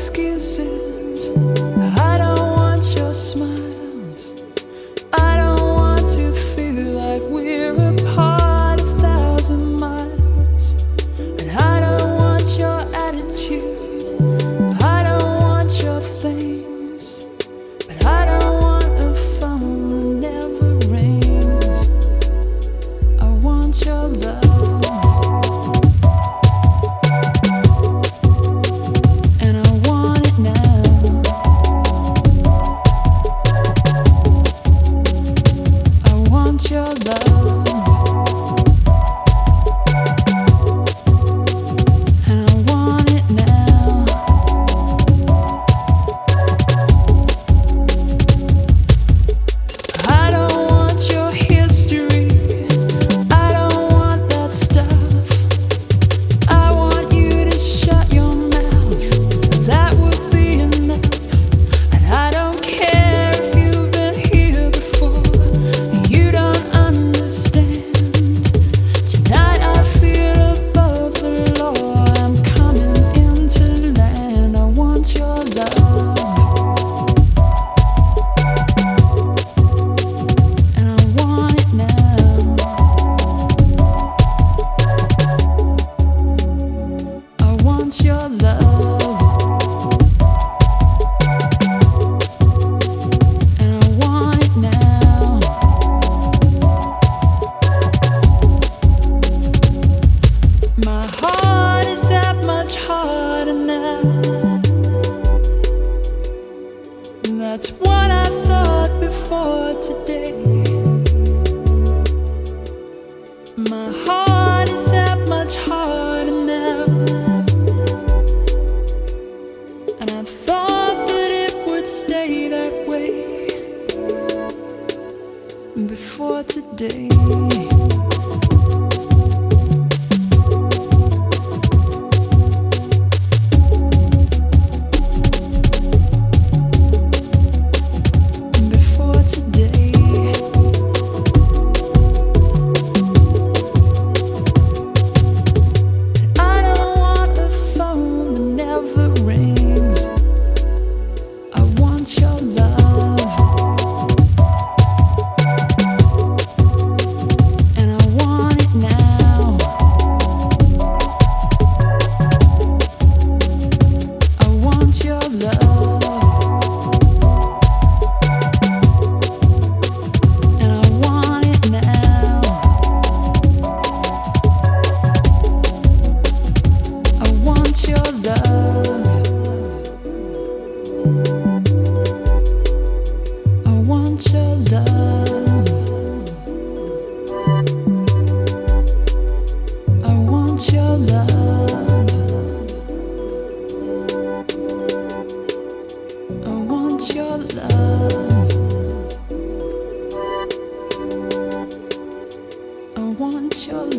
excuses.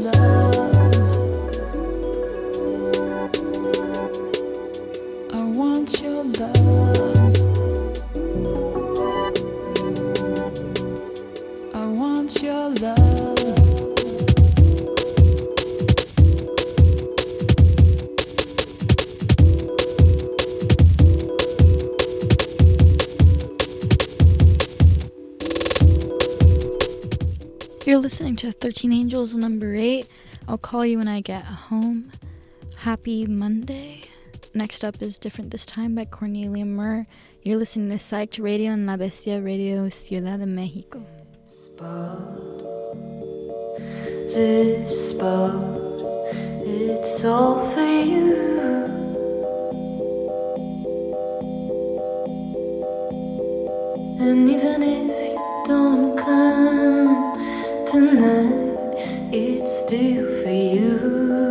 Listening to 13 Angels number 8. I'll call you when I get home. Happy Monday. Next up is Different This Time by Cornelia Murr. You're listening to Psyched Radio and La Bestia Radio Ciudad de Mexico. This spot, it's all for you. And even if you don't come tonight, it's still for you.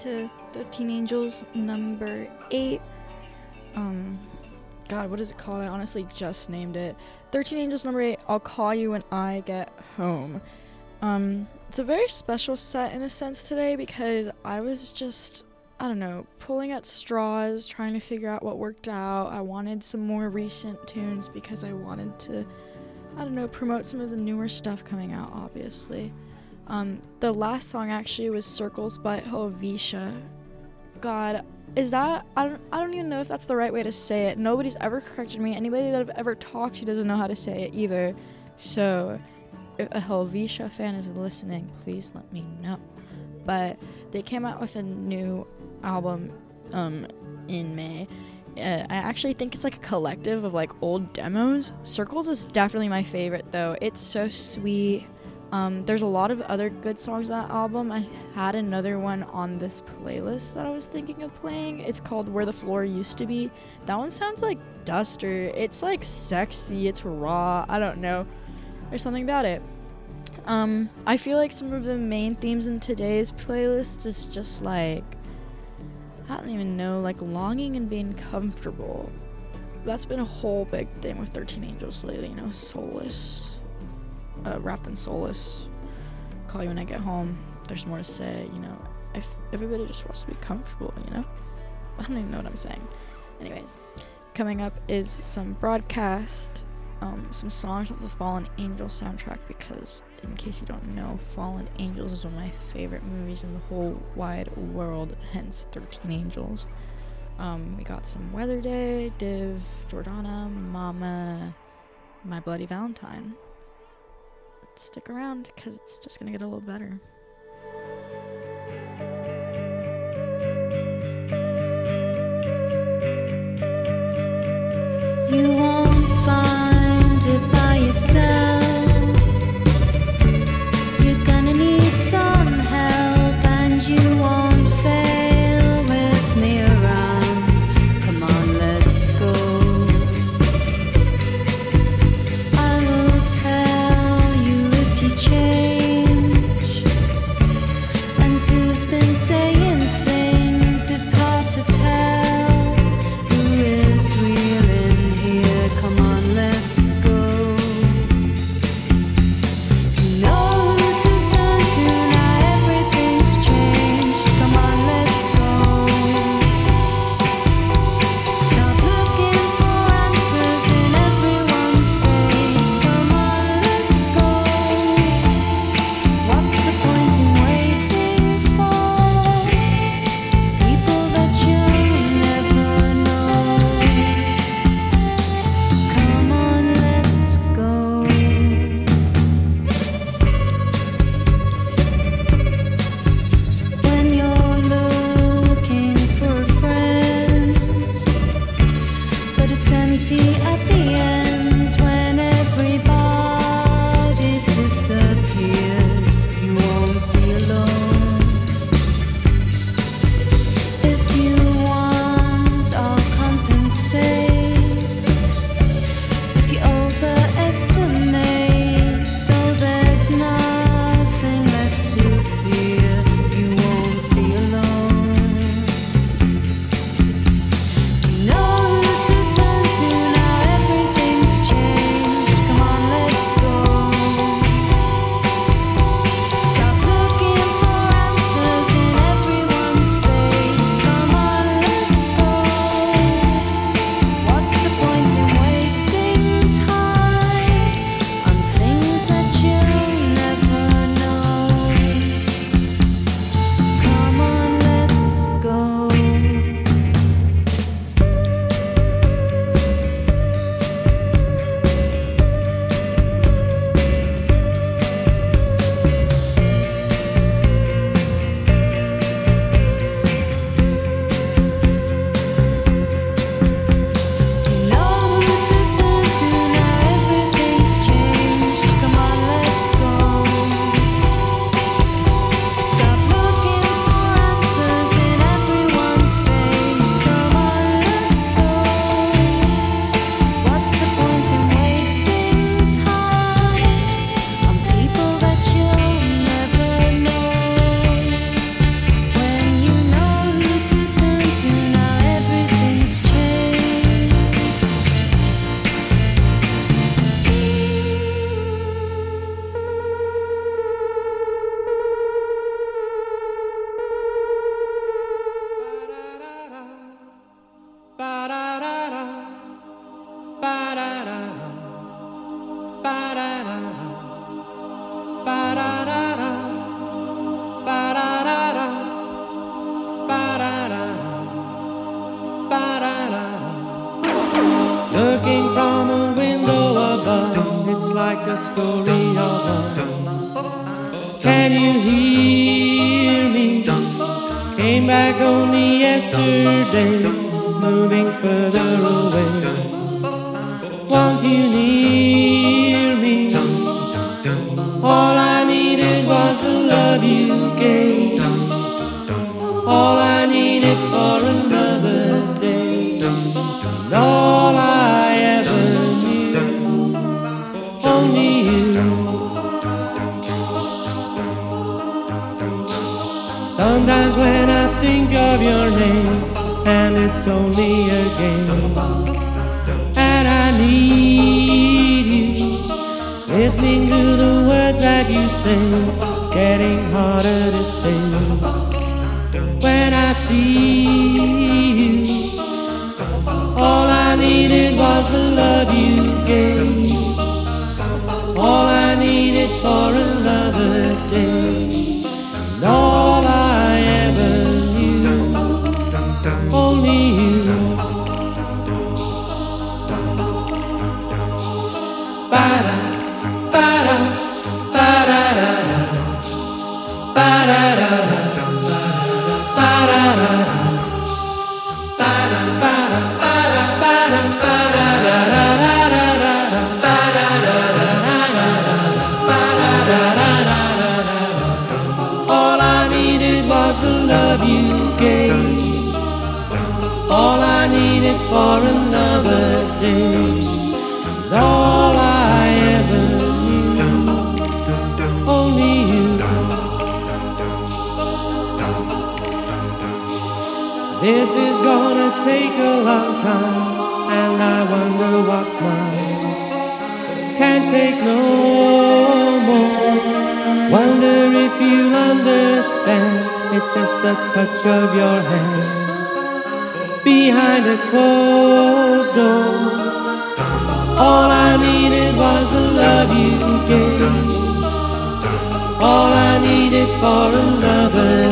To 13 Angels number 8. Um, God, what is it called? I honestly just named it. 13 Angels number 8. I'll call you when I get home. Um, it's a very special set in a sense today because I was just, I don't know, pulling at straws, trying to figure out what worked out. I wanted some more recent tunes because I wanted to, I don't know, promote some of the newer stuff coming out, obviously. Um, the last song actually was Circles by Helvetia. God, is that I don't I don't even know if that's the right way to say it. Nobody's ever corrected me. Anybody that I've ever talked to doesn't know how to say it either. So, if a Helvetia fan is listening, please let me know. But they came out with a new album um, in May. Uh, I actually think it's like a collective of like old demos. Circles is definitely my favorite though. It's so sweet. Um, there's a lot of other good songs on that album. I had another one on this playlist that I was thinking of playing. It's called Where the Floor Used to Be. That one sounds like Duster. It's like sexy, it's raw. I don't know. There's something about it. Um, I feel like some of the main themes in today's playlist is just like, I don't even know, like longing and being comfortable. That's been a whole big thing with 13 Angels lately, you know, soulless uh, wrapped in solace. Call you when I get home. There's more to say, you know. If everybody just wants to be comfortable, you know. I don't even know what I'm saying. Anyways, coming up is some broadcast, um, some songs of the Fallen Angel soundtrack because, in case you don't know, Fallen Angels is one of my favorite movies in the whole wide world. Hence, 13 Angels. Um, we got some Weather Day, DIIV, Jordana, Mama, My Bloody Valentine stick around because it's just going to get a little better. You that you sing, it's getting harder to sing. When I see you, all I needed was the love you gave. For another day. And all I ever knew, only you. This is gonna take a long time, and I wonder what's mine. Can't take no more. Wonder if you understand. It's just the touch of your hand behind a closed door. All I needed was the love you gave. All I needed for another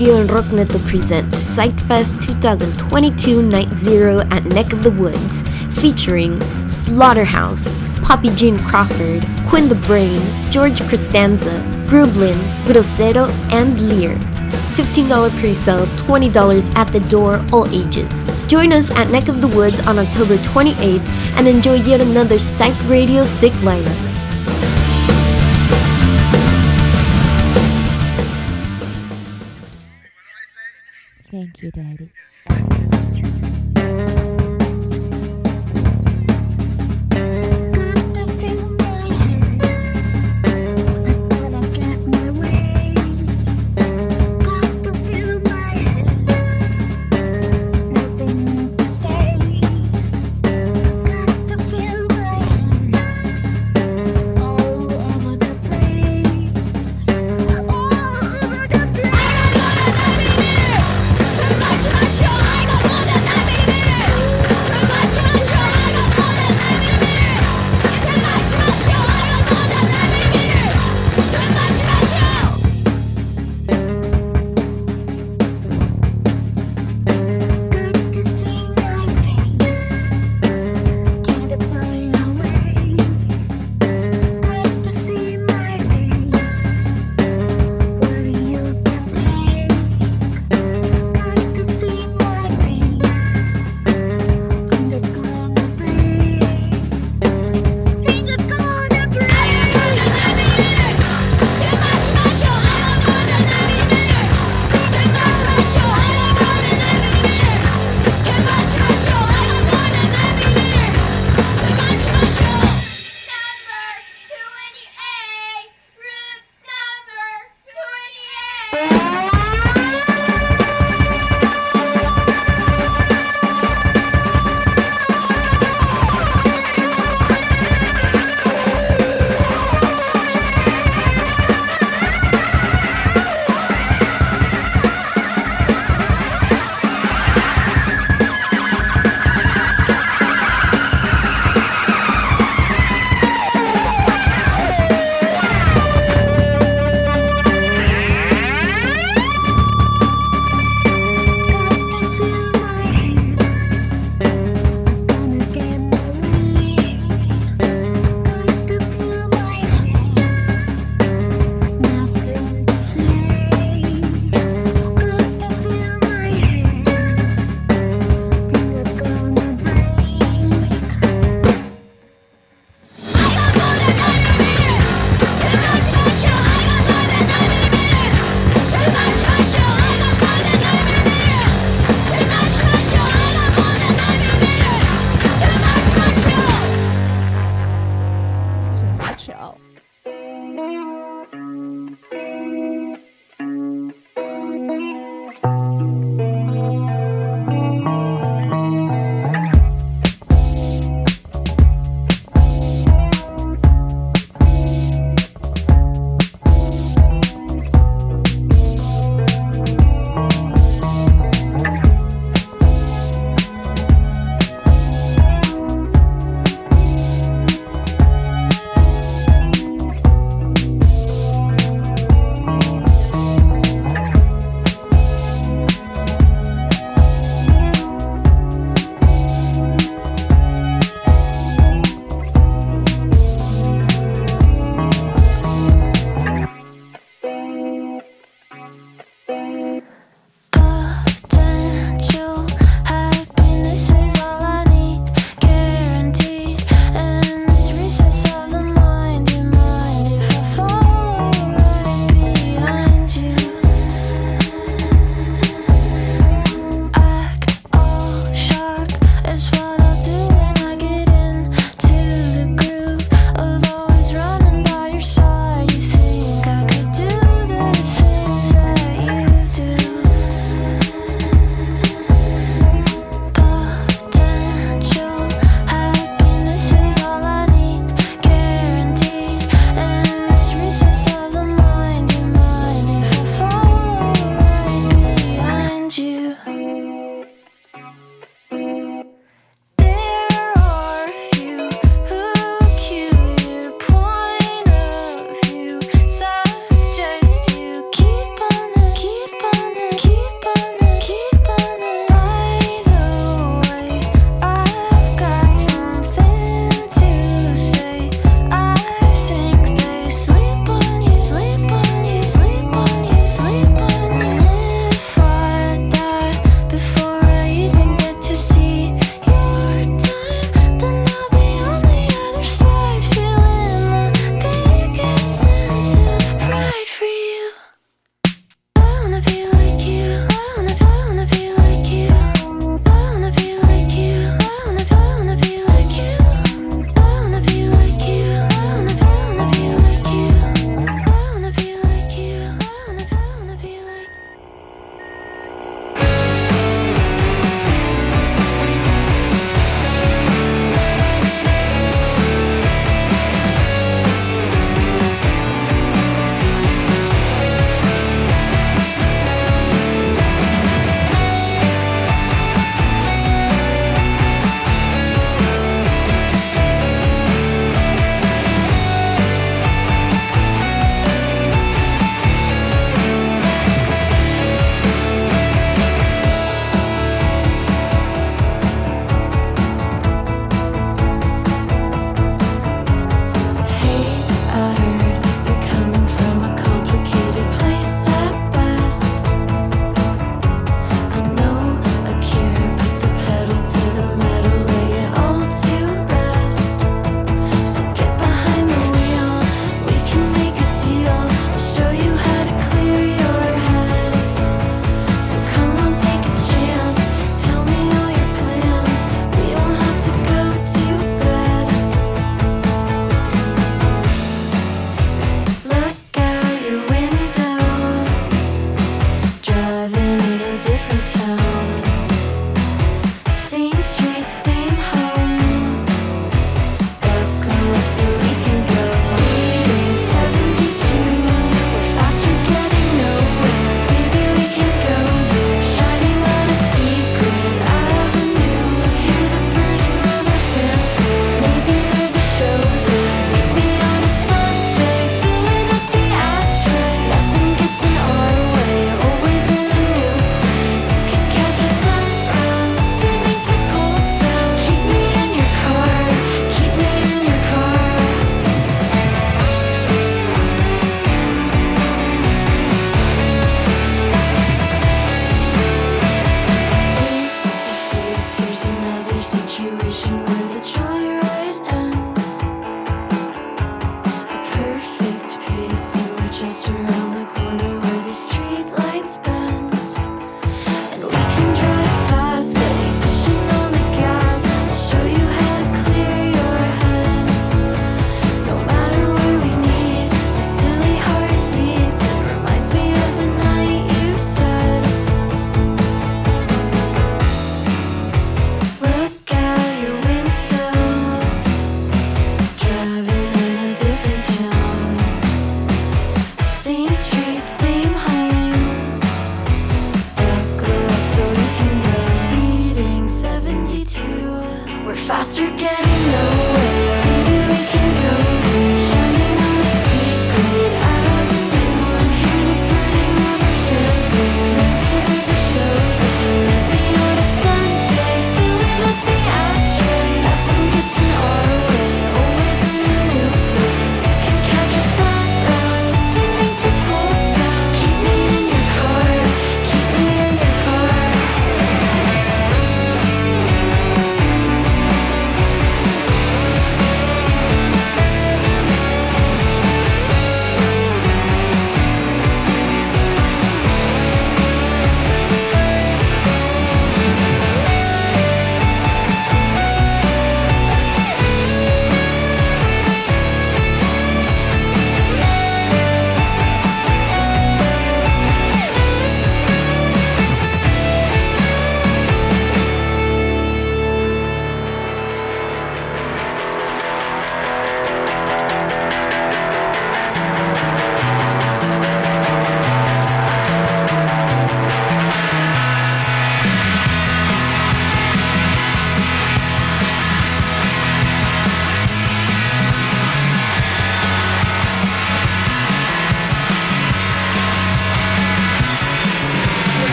Radio and Rockneto present Sightfest 2022 Night Zero at Neck of the Woods, featuring Slaughterhouse, Poppy Jane Crawford, Quinn the Brain, George Costanza, Brublin, Grosero, and Lear. $15 pre-sale, $20 at the door, all ages. Join us at Neck of the Woods on October 28th and enjoy yet another Sight Radio Sick lineup.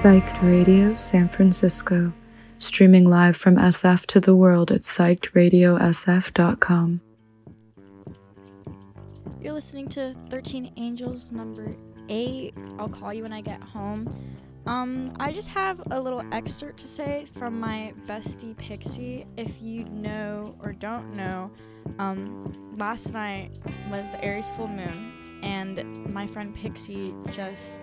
Psyched Radio San Francisco, streaming live from SF to the world at psychedradiosf.com. You're listening to 13 Angels number 8. I'll call you when I get home. Um, I just have a little excerpt to say from my bestie Pixie. If you know or don't know, um, last night was the Aries full moon, and my friend Pixie just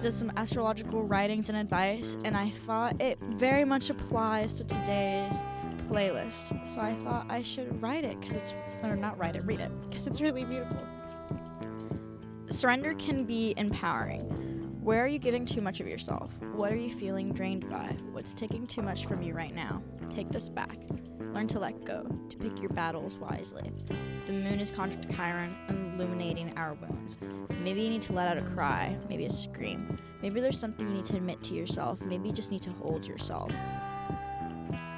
does some astrological writings and advice, and I thought it very much applies to today's playlist. So I thought I should write it because it's, or not write it, read it because it's really beautiful. Surrender can be empowering. Where are you giving too much of yourself? What are you feeling drained by? What's taking too much from you right now? Take this back. Learn to let go, to pick your battles wisely. The moon is conjunct Chiron, illuminating our wounds. Maybe you need to let out a cry, maybe a scream. Maybe there's something you need to admit to yourself. Maybe you just need to hold yourself.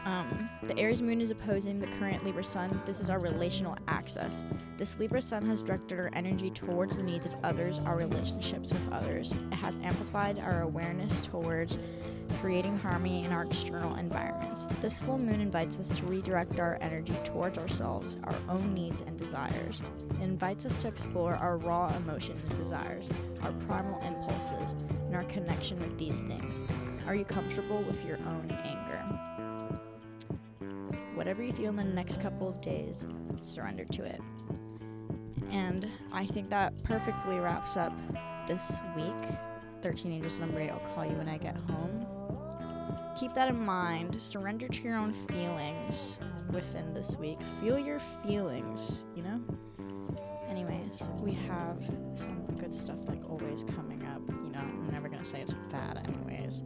Um, the Aries moon is opposing the current Libra sun. This is our relational axis. This Libra sun has directed our energy towards the needs of others, our relationships with others. It has amplified our awareness towards creating harmony in our external environments. This full moon invites us to redirect our energy towards ourselves, our own needs and desires. It invites us to explore our raw emotions desires, our primal impulses, and our connection with these things. Are you comfortable with your own anger? Whatever you feel in the next couple of days, surrender to it. And I think that perfectly wraps up this week. 13 Angels number 8, I'll call you when I get home. Keep that in mind. Surrender to your own feelings within this week. Feel your feelings, you know? Anyways, we have some good stuff like always coming up. You know, I'm never gonna say it's bad, anyways.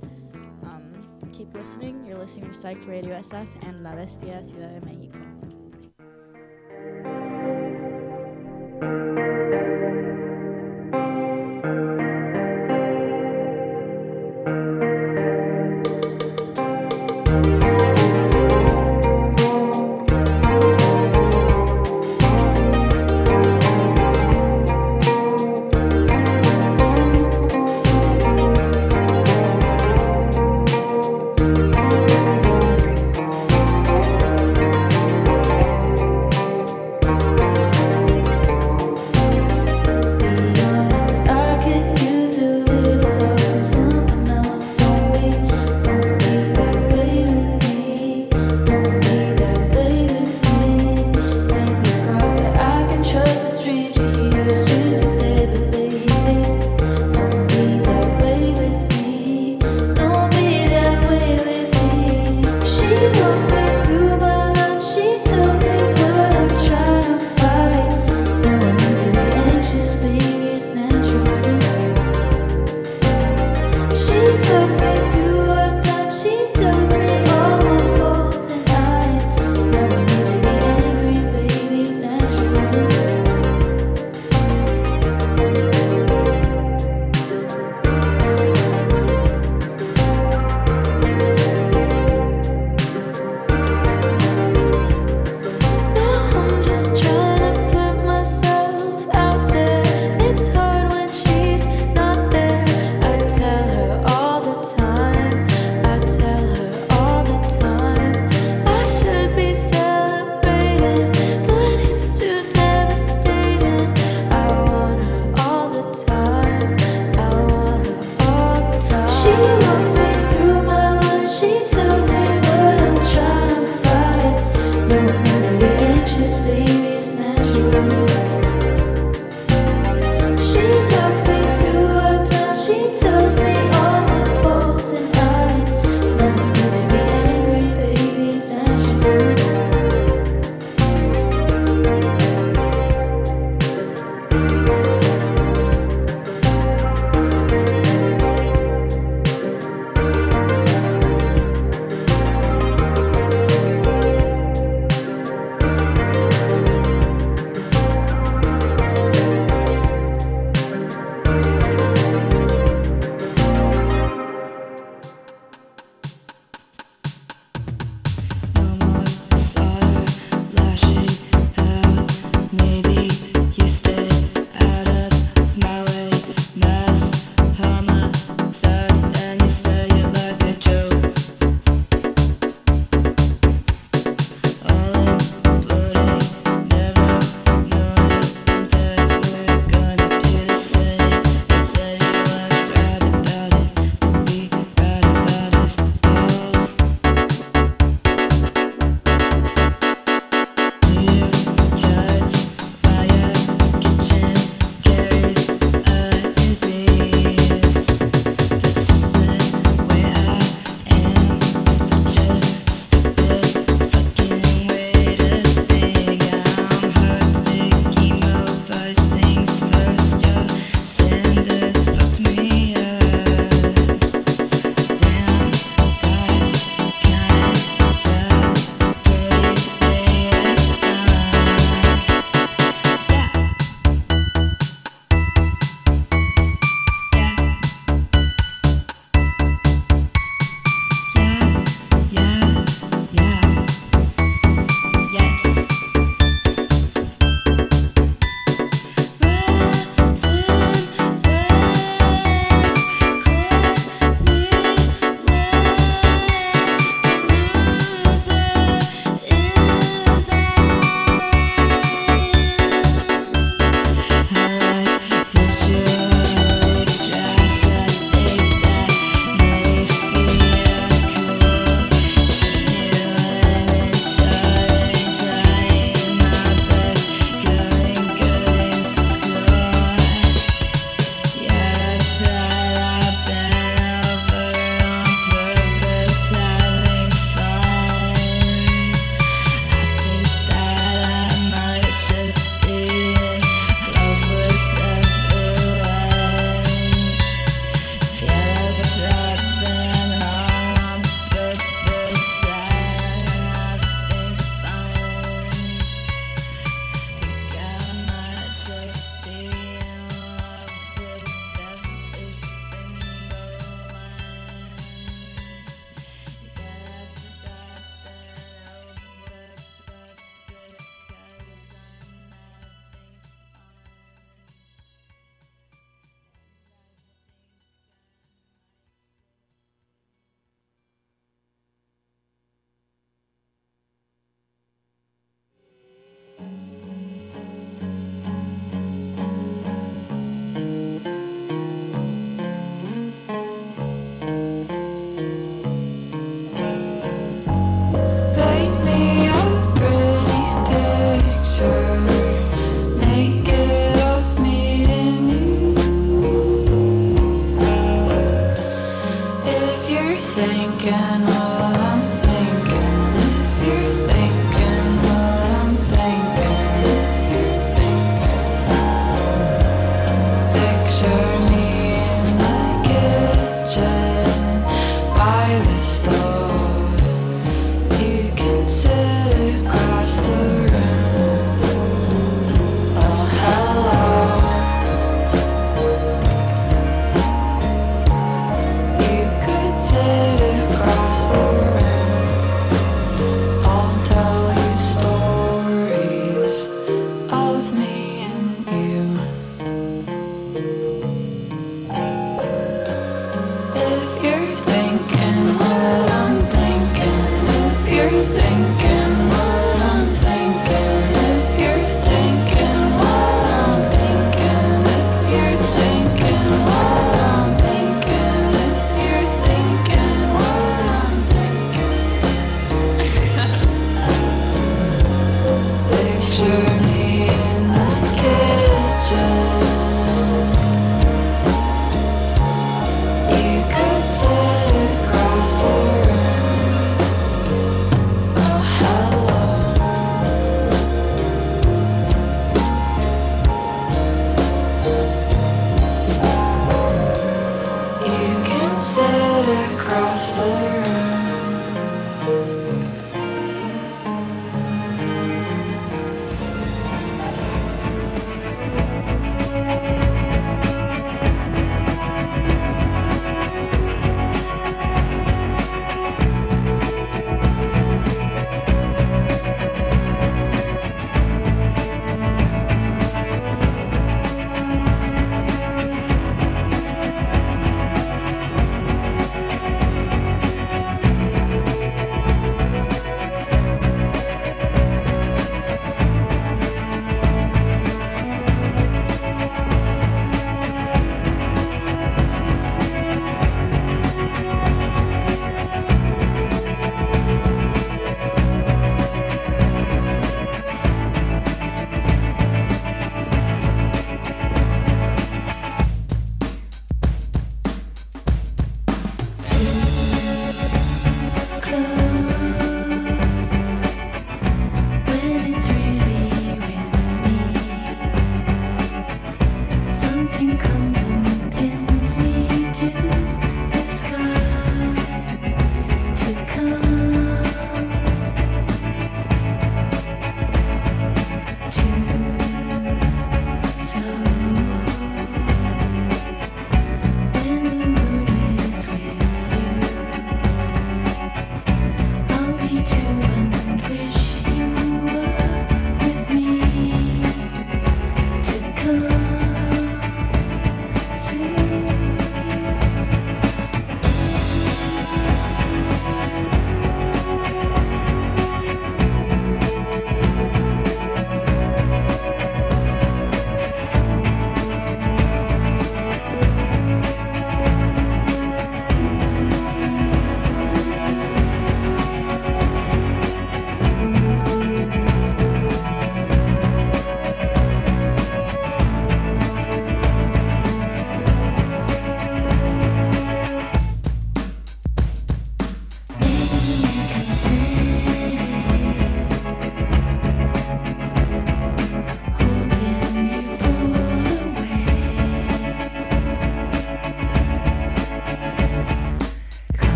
Keep listening. You're listening to Psych Radio SF and La Bestia Ciudad de Mexico.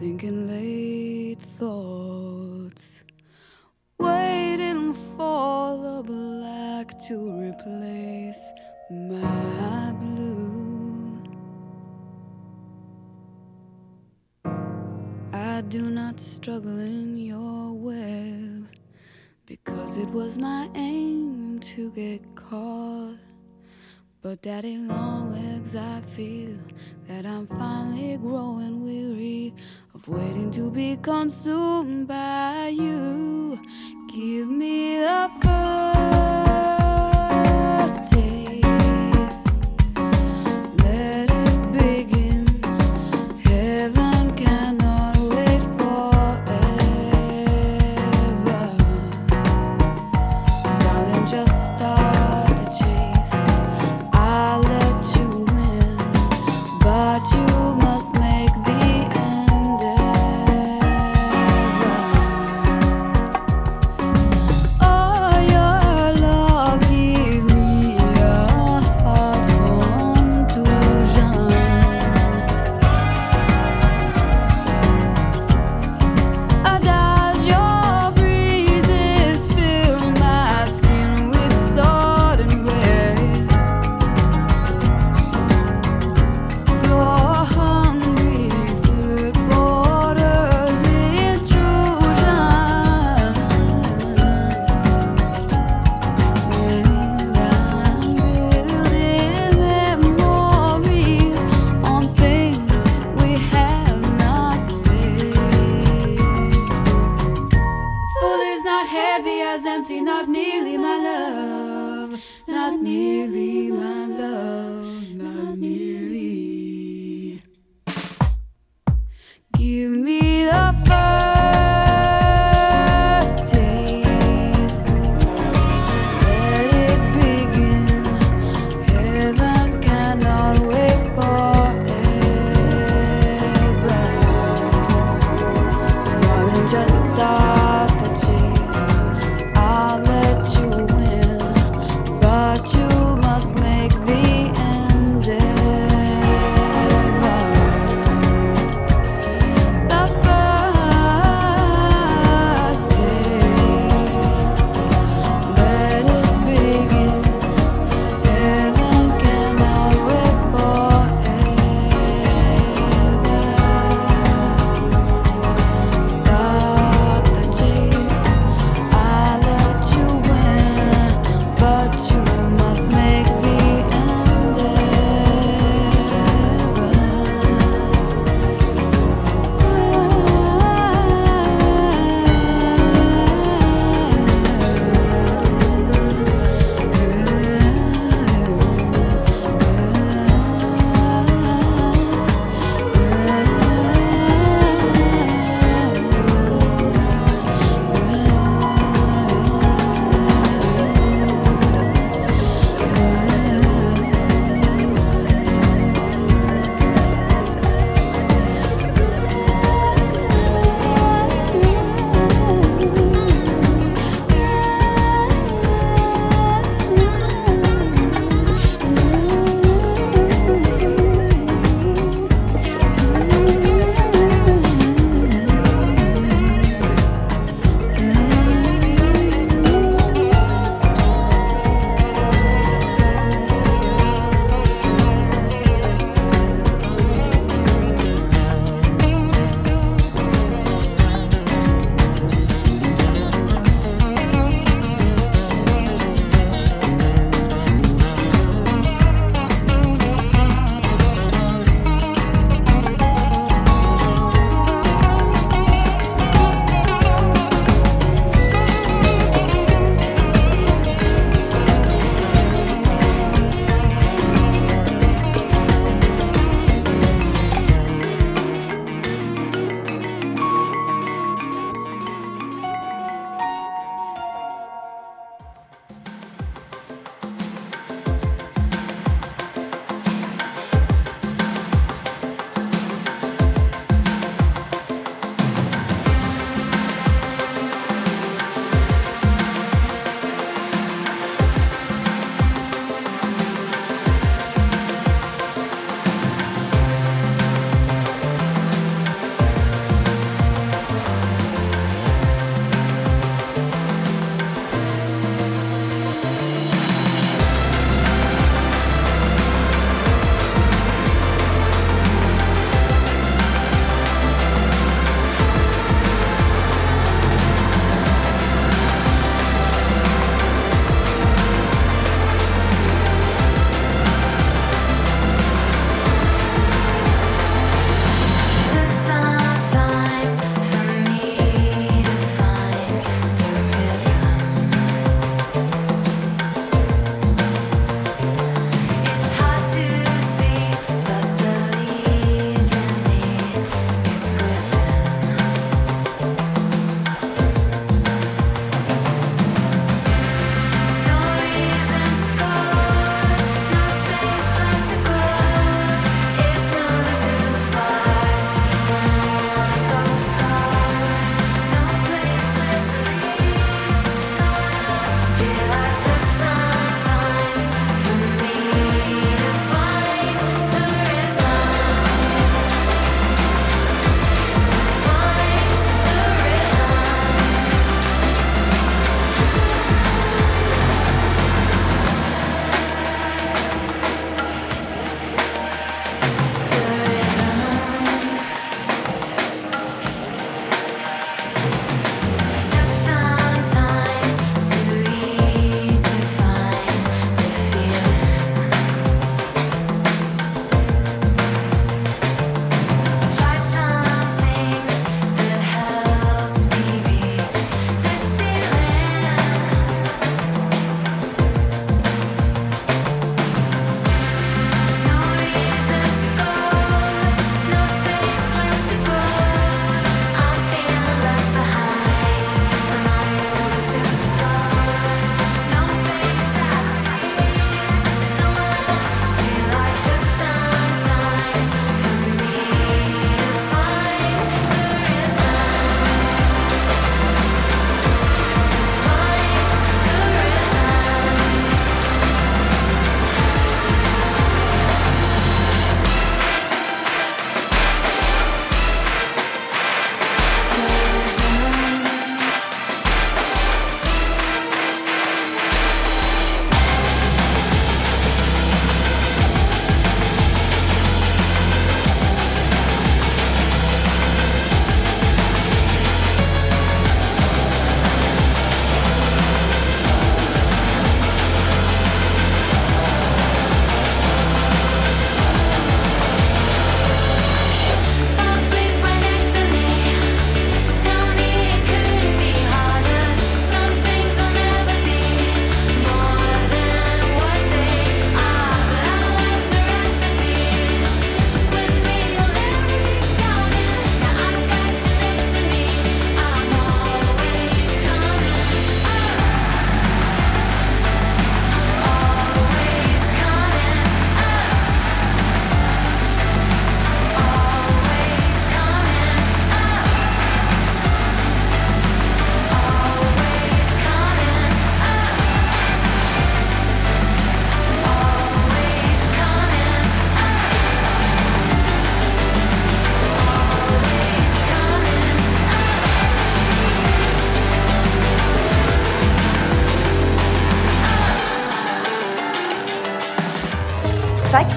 Thinking late thoughts, waiting for the black to replace my blue. I do not struggle in your web because it was my aim to get caught. But daddy long legs, I feel that I'm finally growing weary of waiting to be consumed by you. Give me the first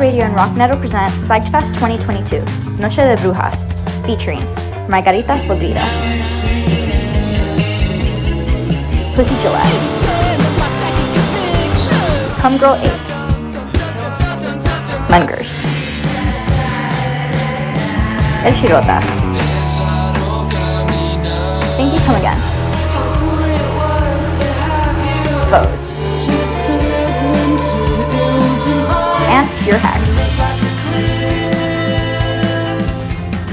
Radio and Rock Metal present Psyched Fest 2022, Noche de Brujas, featuring Margaritas Podridas, Pussy Gillette, Come Girl 8, Mungers, El Shirota, Thank You Come Again, Foes, Pure Hacks.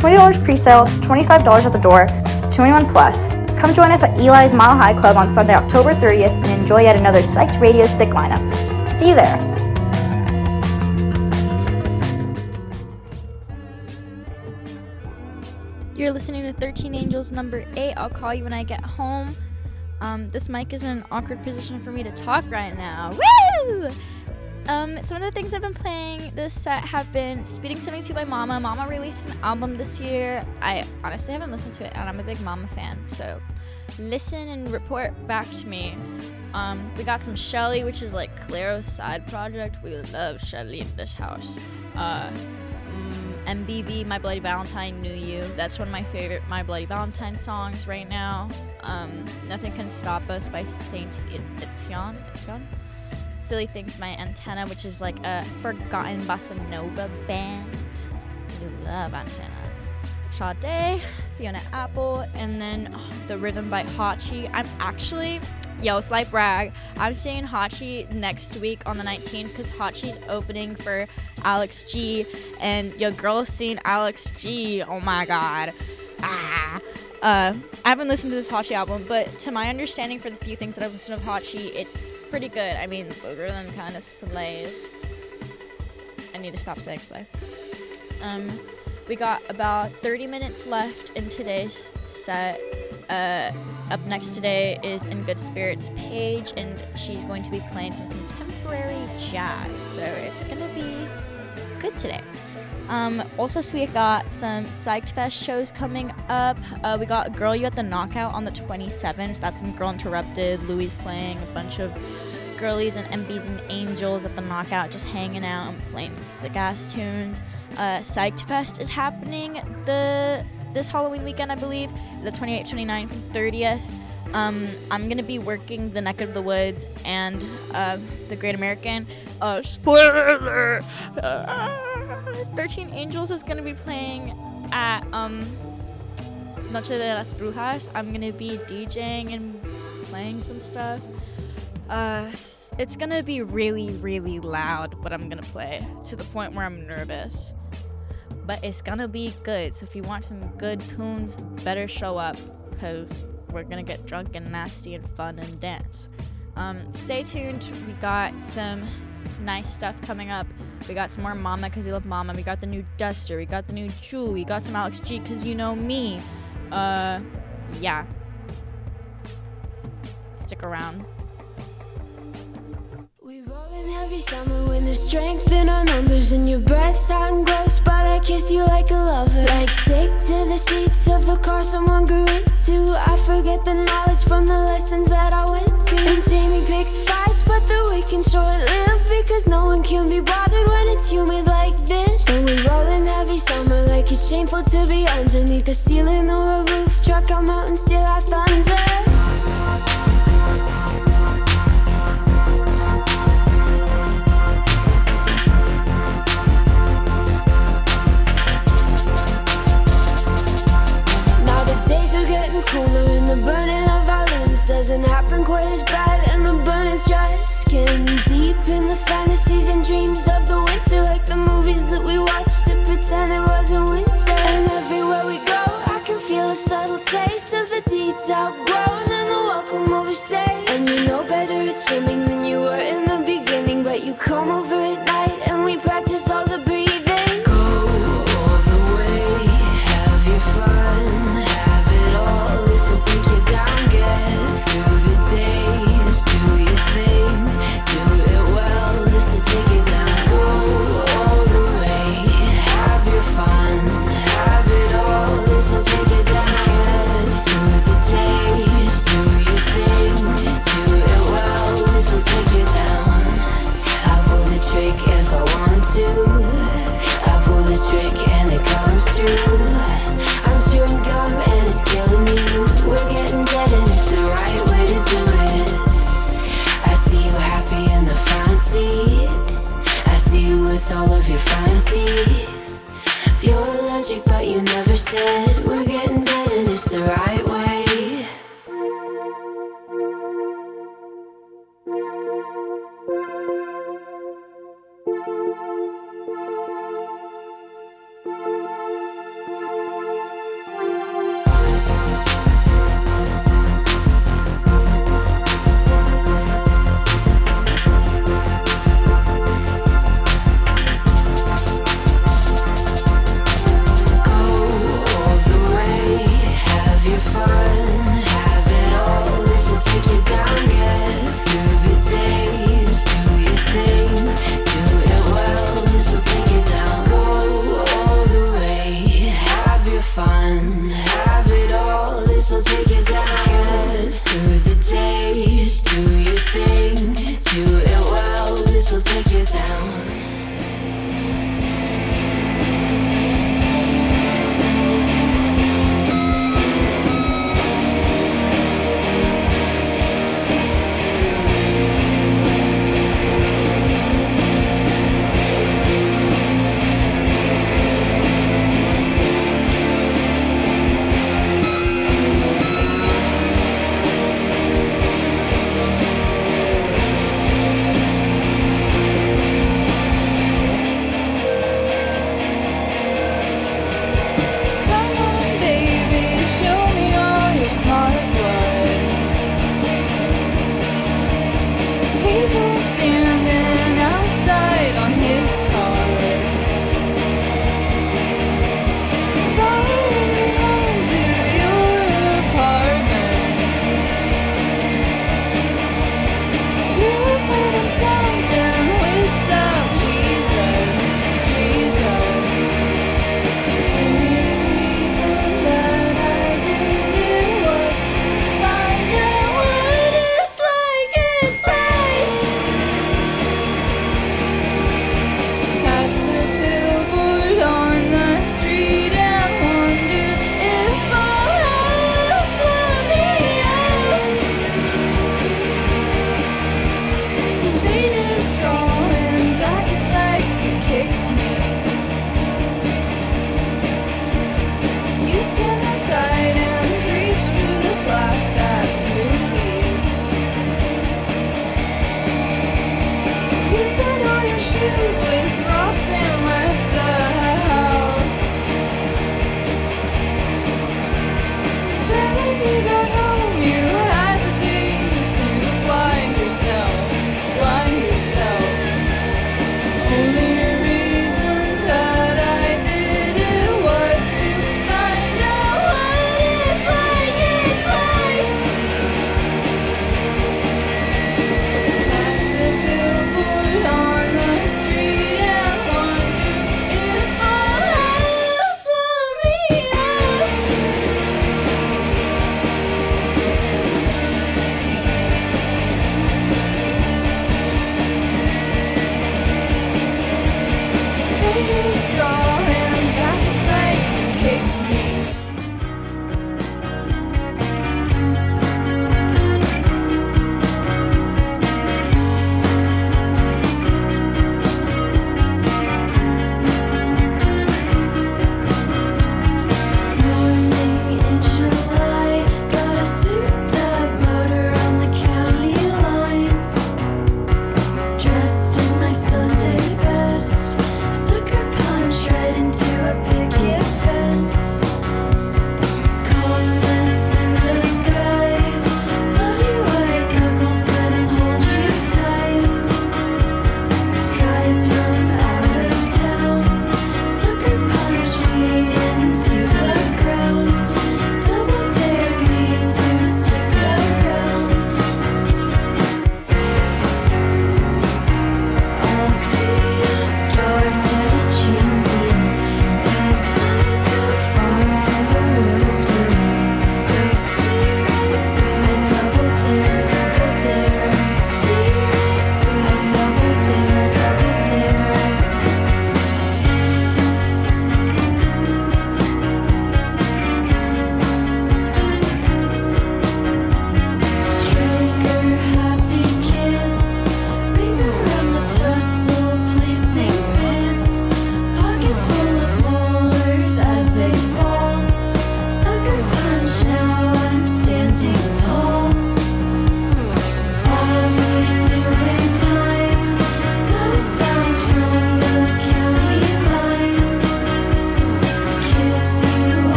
$20 pre-sale, $25 at the door, 21 plus. Come join us at Eli's Mile High Club on Sunday, October 30th and enjoy yet another Psyched Radio Sick lineup. See you there. You're listening to 13 Angels number 8. I'll call you when I get home. Um, this mic is in an awkward position for me to talk right now. Woo! Some of the things I've been playing this set have been Speeding 72 by Momma. Momma released an album this year. I honestly haven't listened to it, and I'm a big Momma fan. So listen and report back to me. Um, we got some Shelly, which is like Clairo's side project. We love Shelly in this house. Uh, mm, MBV, My Bloody Valentine, New You. That's one of my favorite My Bloody Valentine songs right now. Um, Nothing Can Stop Us by Saint Etienne. Etienne? Silly Things My Antena, which is like a forgotten bossa nova band. We love Antena. Sade, Fiona Apple, and then oh, The Rhythm by Hatchie. I'm actually, yo, slight brag, I'm seeing Hatchie next week on the 19th because Hatchie's opening for Alex G, and your girl's seen Alex G. Oh my god. Ah. Uh, I haven't listened to this Hatchie album, but to my understanding, for the few things that I've listened to Hatchie, it's pretty good. I mean, the rhythm kind of slays. I need to stop saying slay. Um, we got about 30 minutes left in today's set. Uh, up next today is In Good Spirits Paige, and she's going to be playing some contemporary jazz, so it's gonna be good today. Um, also, so we got some Psyched Fest shows coming up. Uh, we got Girl You at the Knockout on the 27th. That's some Girl Interrupted. Louis playing a bunch of girlies and MBs and angels at the Knockout, just hanging out and playing some sick ass tunes. Uh, Psyched Fest is happening the this Halloween weekend, I believe, the 28th, 29th, 30th. Um, I'm gonna be working the Neck of the Woods and uh, the Great American. Uh, spoiler! Uh, 13 Angels is gonna be playing at um, Noche de las Brujas. I'm gonna be DJing and playing some stuff. Uh, it's gonna be really, really loud what I'm gonna play to the point where I'm nervous. But it's gonna be good. So if you want some good tunes, better show up because we're gonna get drunk and nasty and fun and dance. Um, stay tuned. We got some nice stuff coming up. We got some more Momma because you love Momma. We got the new Duster. We got the new Jewel. We got some Alex G because you know me. Uh, yeah. Stick around. Every summer when there's strength in our numbers and your breath's hot and gross, but I kiss you like a lover. Like stick to the seats of the car someone grew into. I forget the knowledge from the lessons that I went to. And Jamie picks fights, but the weekend short lived because no one can be bothered when it's humid like this. And we rolling every summer like it's shameful to be underneath a ceiling or a roof. Truck out mountains still I thunder. Doesn't happen quite as bad and the burning's just getting deep in the fantasies and dreams of the winter like the movies that we watched to pretend it wasn't winter. And everywhere we go I can feel a subtle taste of the deeds outgrown and the welcome overstay and you know better at swimming than you were in fantasies. Pure logic, but you never said we're getting dead, and it's the right way.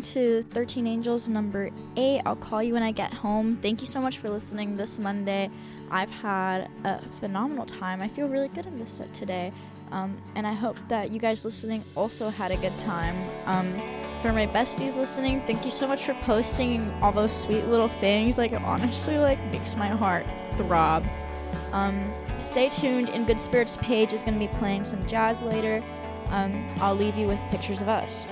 Listening to 13 Angels number 8. I'll call you when I get home. Thank you so much for listening this Monday. I've had a phenomenal time. I feel really good in this set today. Um, and I hope that you guys listening also had a good time. Um, for my besties listening, thank you so much for posting all those sweet little things. Like it honestly like makes my heart throb. Um, stay tuned. In Good Spirits page is going to be playing some jazz later. Um, I'll leave you with pictures of us.